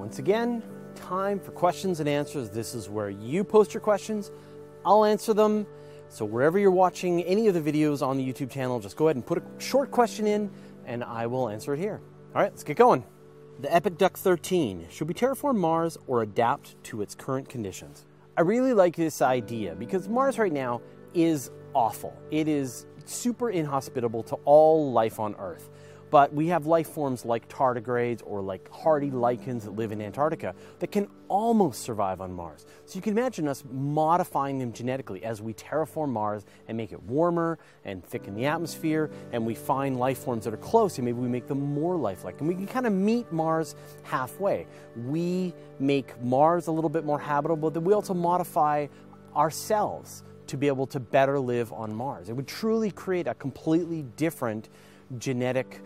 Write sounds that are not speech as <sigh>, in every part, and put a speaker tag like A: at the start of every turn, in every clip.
A: Once again, time for questions and answers. This is where you post your questions, I'll answer them. So, wherever you're watching any of the videos on the YouTube channel, just go ahead and put a short question in and I will answer it here. All right, let's get going. The Epic Duck 13 should we terraform Mars or adapt to its current conditions? I really like this idea because Mars right now is awful. It is super inhospitable to all life on Earth. But we have life forms like tardigrades or like hardy lichens that live in Antarctica that can almost survive on Mars. So you can imagine us modifying them genetically as we terraform Mars and make it warmer and thicken the atmosphere, and we find life forms that are close and maybe we make them more lifelike. And we can kind of meet Mars halfway. We make Mars a little bit more habitable, but then we also modify ourselves to be able to better live on Mars. It would truly create a completely different genetic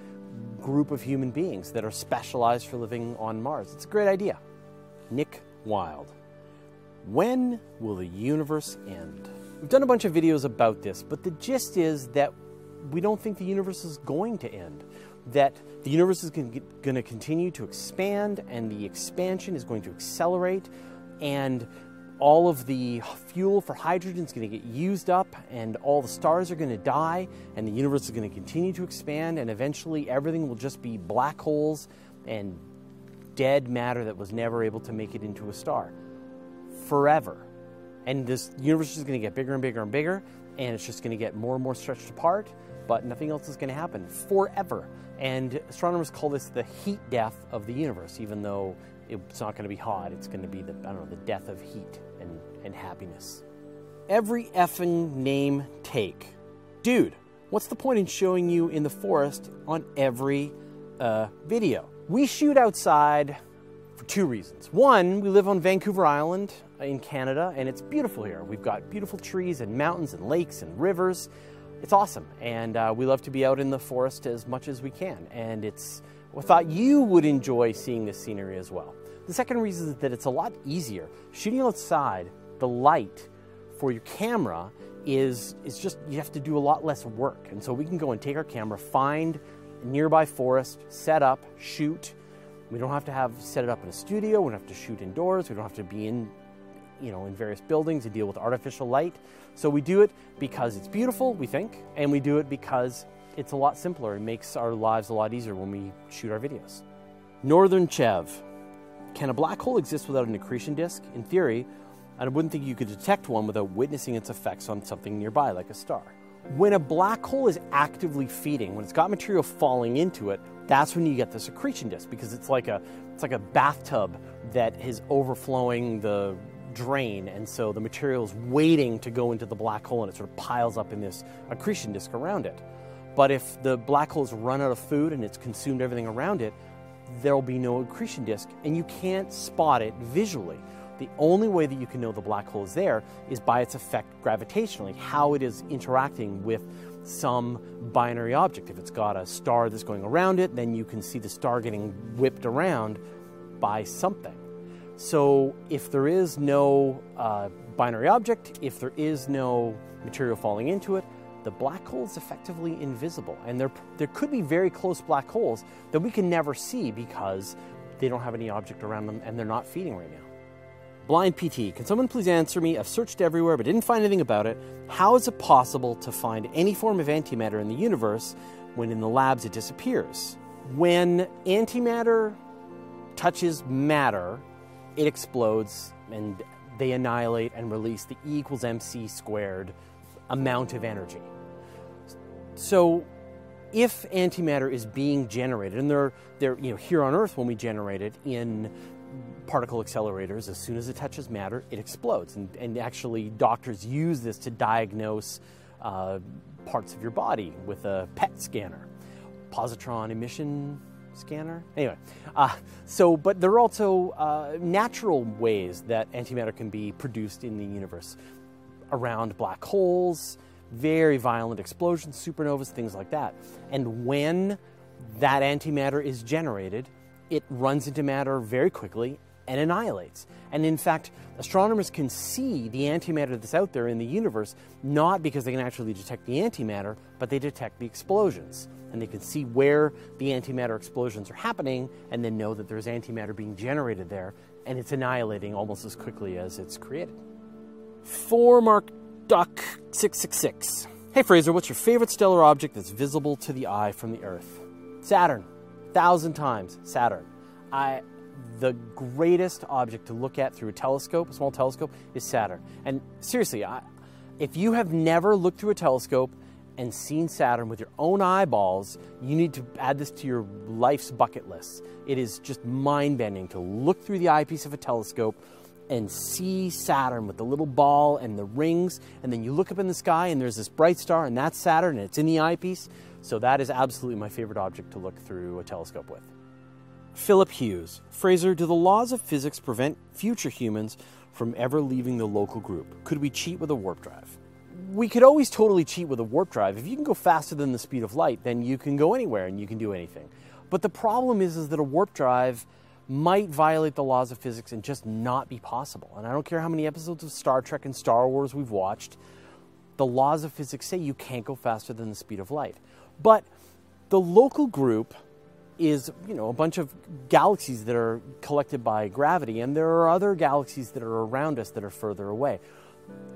A: group of human beings that are specialized for living on Mars. It's a great idea. Nick Wild. When will the universe end? We've done a bunch of videos about this, but the gist is that we don't think the universe is going to end. That the universe is going to continue to expand, and the expansion is going to accelerate, and all of the fuel for hydrogen is going to get used up and all the stars are going to die and the universe is going to continue to expand and eventually everything will just be black holes and dead matter that was never able to make it into a star. Forever. And this universe is going to get bigger and bigger and bigger and it's just going to get more and more stretched apart but nothing else is going to happen forever and astronomers call this the heat death of the universe even though it's not going to be hot. It's going to be the I don't know the death of heat and, and happiness. Every effing name take, dude. What's the point in showing you in the forest on every uh, video? We shoot outside for two reasons. One, we live on Vancouver Island in Canada, and it's beautiful here. We've got beautiful trees and mountains and lakes and rivers. It's awesome, and uh, we love to be out in the forest as much as we can. And it's I thought you would enjoy seeing this scenery as well. The second reason is that it's a lot easier. Shooting outside, the light for your camera is, is just, you have to do a lot less work. And so we can go and take our camera, find a nearby forest, set up, shoot. We don't have to have set it up in a studio. We don't have to shoot indoors. We don't have to be in, you know, in various buildings and deal with artificial light. So we do it because it's beautiful, we think, and we do it because it's a lot simpler. It makes our lives a lot easier when we shoot our videos. Northern Chev. Can a black hole exist without an accretion disk? In theory, I wouldn't think you could detect one without witnessing its effects on something nearby, like a star. When a black hole is actively feeding, when it's got material falling into it, that's when you get this accretion disk because it's like a it's like a bathtub that is overflowing the drain, and so the material is waiting to go into the black hole, and it sort of piles up in this accretion disk around it. But if the black hole's run out of food and it's consumed everything around it, there'll be no accretion disk, and you can't spot it visually. The only way that you can know the black hole is there is by its effect gravitationally, how it is interacting with some binary object. If it's got a star that's going around it, then you can see the star getting whipped around by something. So if there is no uh, binary object, if there is no material falling into it, the black hole is effectively invisible. And there, there could be very close black holes that we can never see because they don't have any object around them and they're not feeding right now. Blind PT, can someone please answer me? I've searched everywhere but didn't find anything about it. How is it possible to find any form of antimatter in the universe when in the labs it disappears? When antimatter touches matter, it explodes and they annihilate and release the E equals mc squared amount of energy. So if antimatter is being generated, and they're, they're you know, here on Earth when we generate it in particle accelerators, as soon as it touches matter, it explodes. And, and actually, doctors use this to diagnose uh, parts of your body with a PET scanner, positron emission scanner. Anyway, uh, so, but there are also uh, natural ways that antimatter can be produced in the universe around black holes, very violent explosions, supernovas, things like that. And when that antimatter is generated, it runs into matter very quickly and annihilates. And in fact, astronomers can see the antimatter that's out there in the universe not because they can actually detect the antimatter, but they detect the explosions. and they can see where the antimatter explosions are happening and then know that there's antimatter being generated there and it's annihilating almost as quickly as it's created. For Mark Duck 666. Hey Fraser, what's your favorite stellar object that's visible to the eye from the Earth? Saturn. A Thousand times Saturn. I the greatest object to look at through a telescope, a small telescope, is Saturn. And seriously, I, if you have never looked through a telescope and seen Saturn with your own eyeballs, you need to add this to your life's bucket list. It is just mind bending to look through the eyepiece of a telescope and see Saturn with the little ball and the rings, and then you look up in the sky and there's this bright star, and that's Saturn, and it's in the eyepiece. So that is absolutely my favorite object to look through a telescope with. Philip Hughes. Fraser, do the laws of physics prevent future humans from ever leaving the local group? Could we cheat with a warp drive? We could always totally cheat with a warp drive. If you can go faster than the speed of light, then you can go anywhere and you can do anything. But the problem is, is that a warp drive might violate the laws of physics and just not be possible. And I don't care how many episodes of Star Trek and Star Wars we've watched, the laws of physics say you can't go faster than the speed of light. But the local group is you know a bunch of galaxies that are collected by gravity and there are other galaxies that are around us that are further away.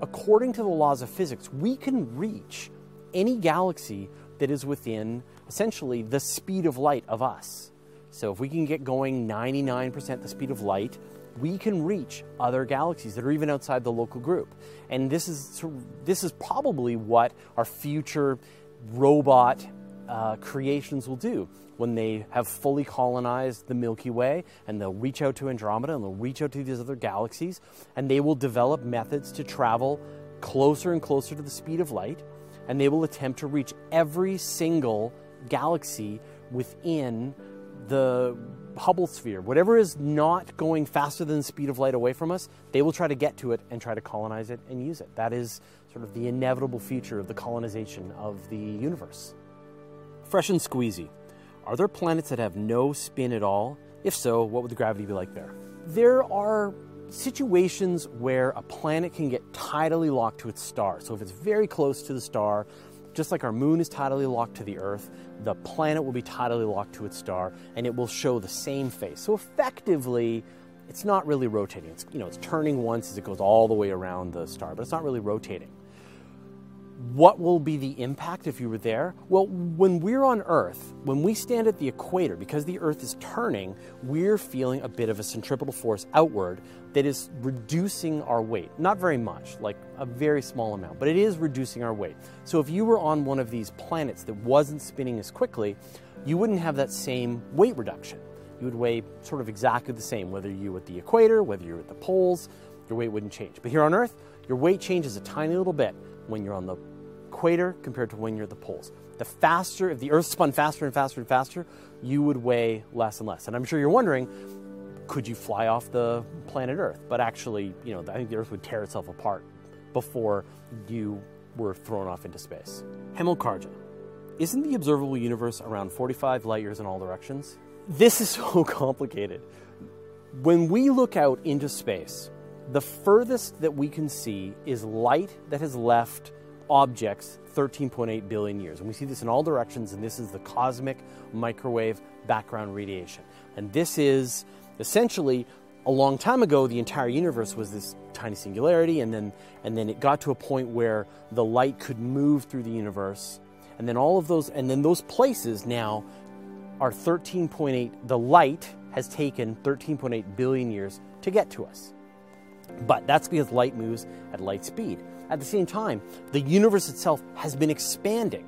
A: According to the laws of physics we can reach any galaxy that is within essentially the speed of light of us. So if we can get going 99% the speed of light we can reach other galaxies that are even outside the local group. And this is this is probably what our future robot uh, creations will do when they have fully colonized the Milky Way and they'll reach out to Andromeda and they'll reach out to these other galaxies and they will develop methods to travel closer and closer to the speed of light and they will attempt to reach every single galaxy within the Hubble sphere. Whatever is not going faster than the speed of light away from us, they will try to get to it and try to colonize it and use it. That is sort of the inevitable future of the colonization of the universe. Fresh and squeezy. Are there planets that have no spin at all? If so, what would the gravity be like there? There are situations where a planet can get tidally locked to its star. So if it's very close to the star, just like our moon is tidally locked to the Earth, the planet will be tidally locked to its star and it will show the same face. So effectively, it's not really rotating. It's, you know, it's turning once as it goes all the way around the star, but it's not really rotating. What will be the impact if you were there? Well, when we're on Earth, when we stand at the equator, because the Earth is turning, we're feeling a bit of a centripetal force outward that is reducing our weight. Not very much, like a very small amount, but it is reducing our weight. So if you were on one of these planets that wasn't spinning as quickly, you wouldn't have that same weight reduction. You would weigh sort of exactly the same, whether you were at the equator, whether you're at the poles, your weight wouldn't change. But here on Earth, your weight changes a tiny little bit when you're on the equator compared to when you're at the poles. The faster, if the Earth spun faster and faster and faster, you would weigh less and less. And I'm sure you're wondering, could you fly off the planet Earth? But actually, you know, I think the Earth would tear itself apart before you were thrown off into space. Hemel Isn't the observable universe around 45 light years in all directions? This is <laughs> so complicated. When we look out into space, the furthest that we can see is light that has left objects 13.8 billion years. And we see this in all directions, and this is the cosmic microwave background radiation. And this is essentially a long time ago, the entire universe was this tiny singularity, and then, and then it got to a point where the light could move through the universe. And then all of those, and then those places now are 13.8, the light has taken 13.8 billion years to get to us. But that's because light moves at light speed. At the same time, the universe itself has been expanding.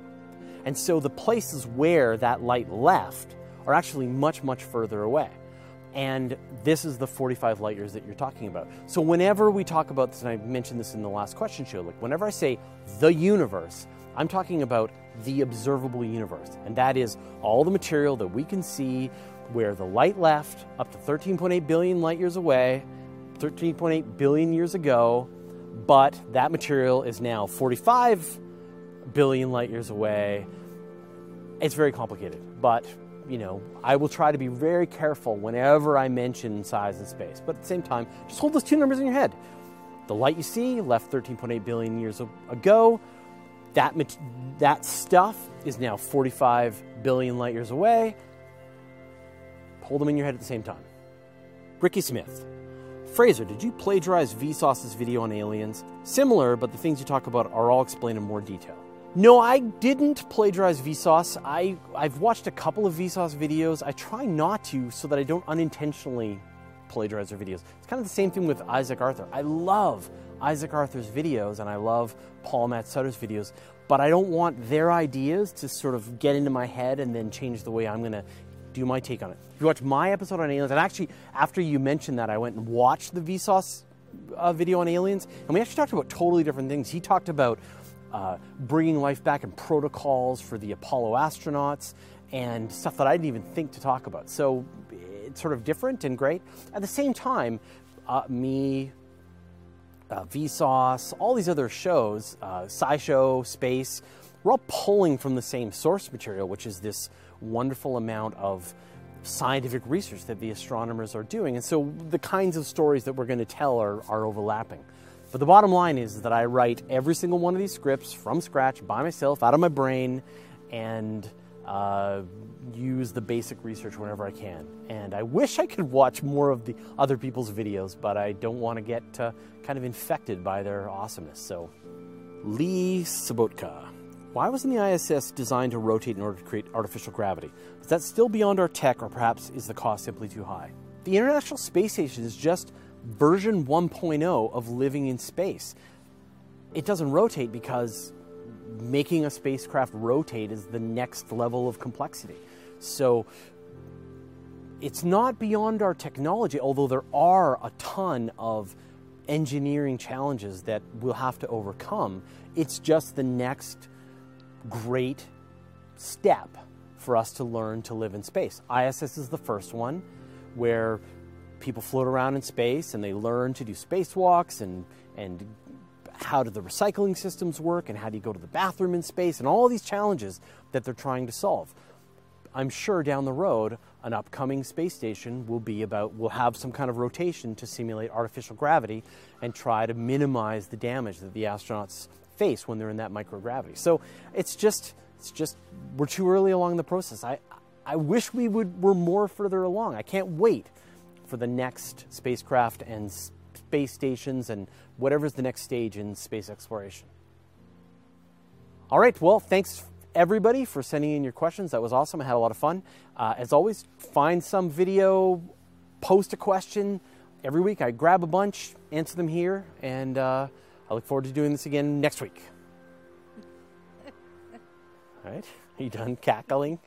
A: And so the places where that light left are actually much, much further away. And this is the 45 light years that you're talking about. So whenever we talk about this, and I mentioned this in the last question show, like whenever I say the universe, I'm talking about the observable universe. And that is all the material that we can see where the light left up to 13.8 billion light years away, 13.8 billion years ago, but that material is now 45 billion light years away. It's very complicated, but you know, I will try to be very careful whenever I mention size and space. But at the same time, just hold those two numbers in your head. The light you see left 13.8 billion years ago. that, that stuff is now 45 billion light years away. Hold them in your head at the same time. Ricky Smith. Fraser, did you plagiarize Vsauce's video on aliens? Similar, but the things you talk about are all explained in more detail. No, I didn't plagiarize Vsauce. I, I've watched a couple of Vsauce videos. I try not to so that I don't unintentionally plagiarize their videos. It's kind of the same thing with Isaac Arthur. I love Isaac Arthur's videos and I love Paul Matt Sutter's videos, but I don't want their ideas to sort of get into my head and then change the way I'm going to do my take on it. If you watch my episode on aliens, and actually after you mentioned that, I went and watched the Vsauce uh, video on aliens, and we actually talked about totally different things. He talked about uh, bringing life back and protocols for the Apollo astronauts and stuff that I didn't even think to talk about. So it's sort of different and great. At the same time, uh, me, uh, Vsauce, all these other shows, uh, SciShow, Space, we're all pulling from the same source material, which is this wonderful amount of scientific research that the astronomers are doing. And so the kinds of stories that we're going to tell are, are overlapping. But the bottom line is that I write every single one of these scripts from scratch by myself, out of my brain, and uh, use the basic research whenever I can. And I wish I could watch more of the other people's videos, but I don't want to get uh, kind of infected by their awesomeness. So, Lee Sabotka. Why wasn't the ISS designed to rotate in order to create artificial gravity? Is that still beyond our tech, or perhaps is the cost simply too high? The International Space Station is just version 1.0 of living in space. It doesn't rotate because making a spacecraft rotate is the next level of complexity. So it's not beyond our technology, although there are a ton of engineering challenges that we'll have to overcome. It's just the next great step for us to learn to live in space. ISS is the first one where people float around in space and they learn to do spacewalks and, and how do the recycling systems work and how do you go to the bathroom in space and all these challenges that they're trying to solve. I'm sure down the road, an upcoming space station will be about, will have some kind of rotation to simulate artificial gravity and try to minimize the damage that the astronauts face when they're in that microgravity. So it's just, it's just, we're too early along the process. I, I wish we would, were more further along. I can't wait for the next spacecraft and space stations and whatever's the next stage in space exploration. All right, well, thanks everybody for sending in your questions. That was awesome. I had a lot of fun. Uh, as always, find some video, post a question. Every week I grab a bunch, answer them here, and uh, I look forward to doing this again next week. <laughs> All right, are you done cackling?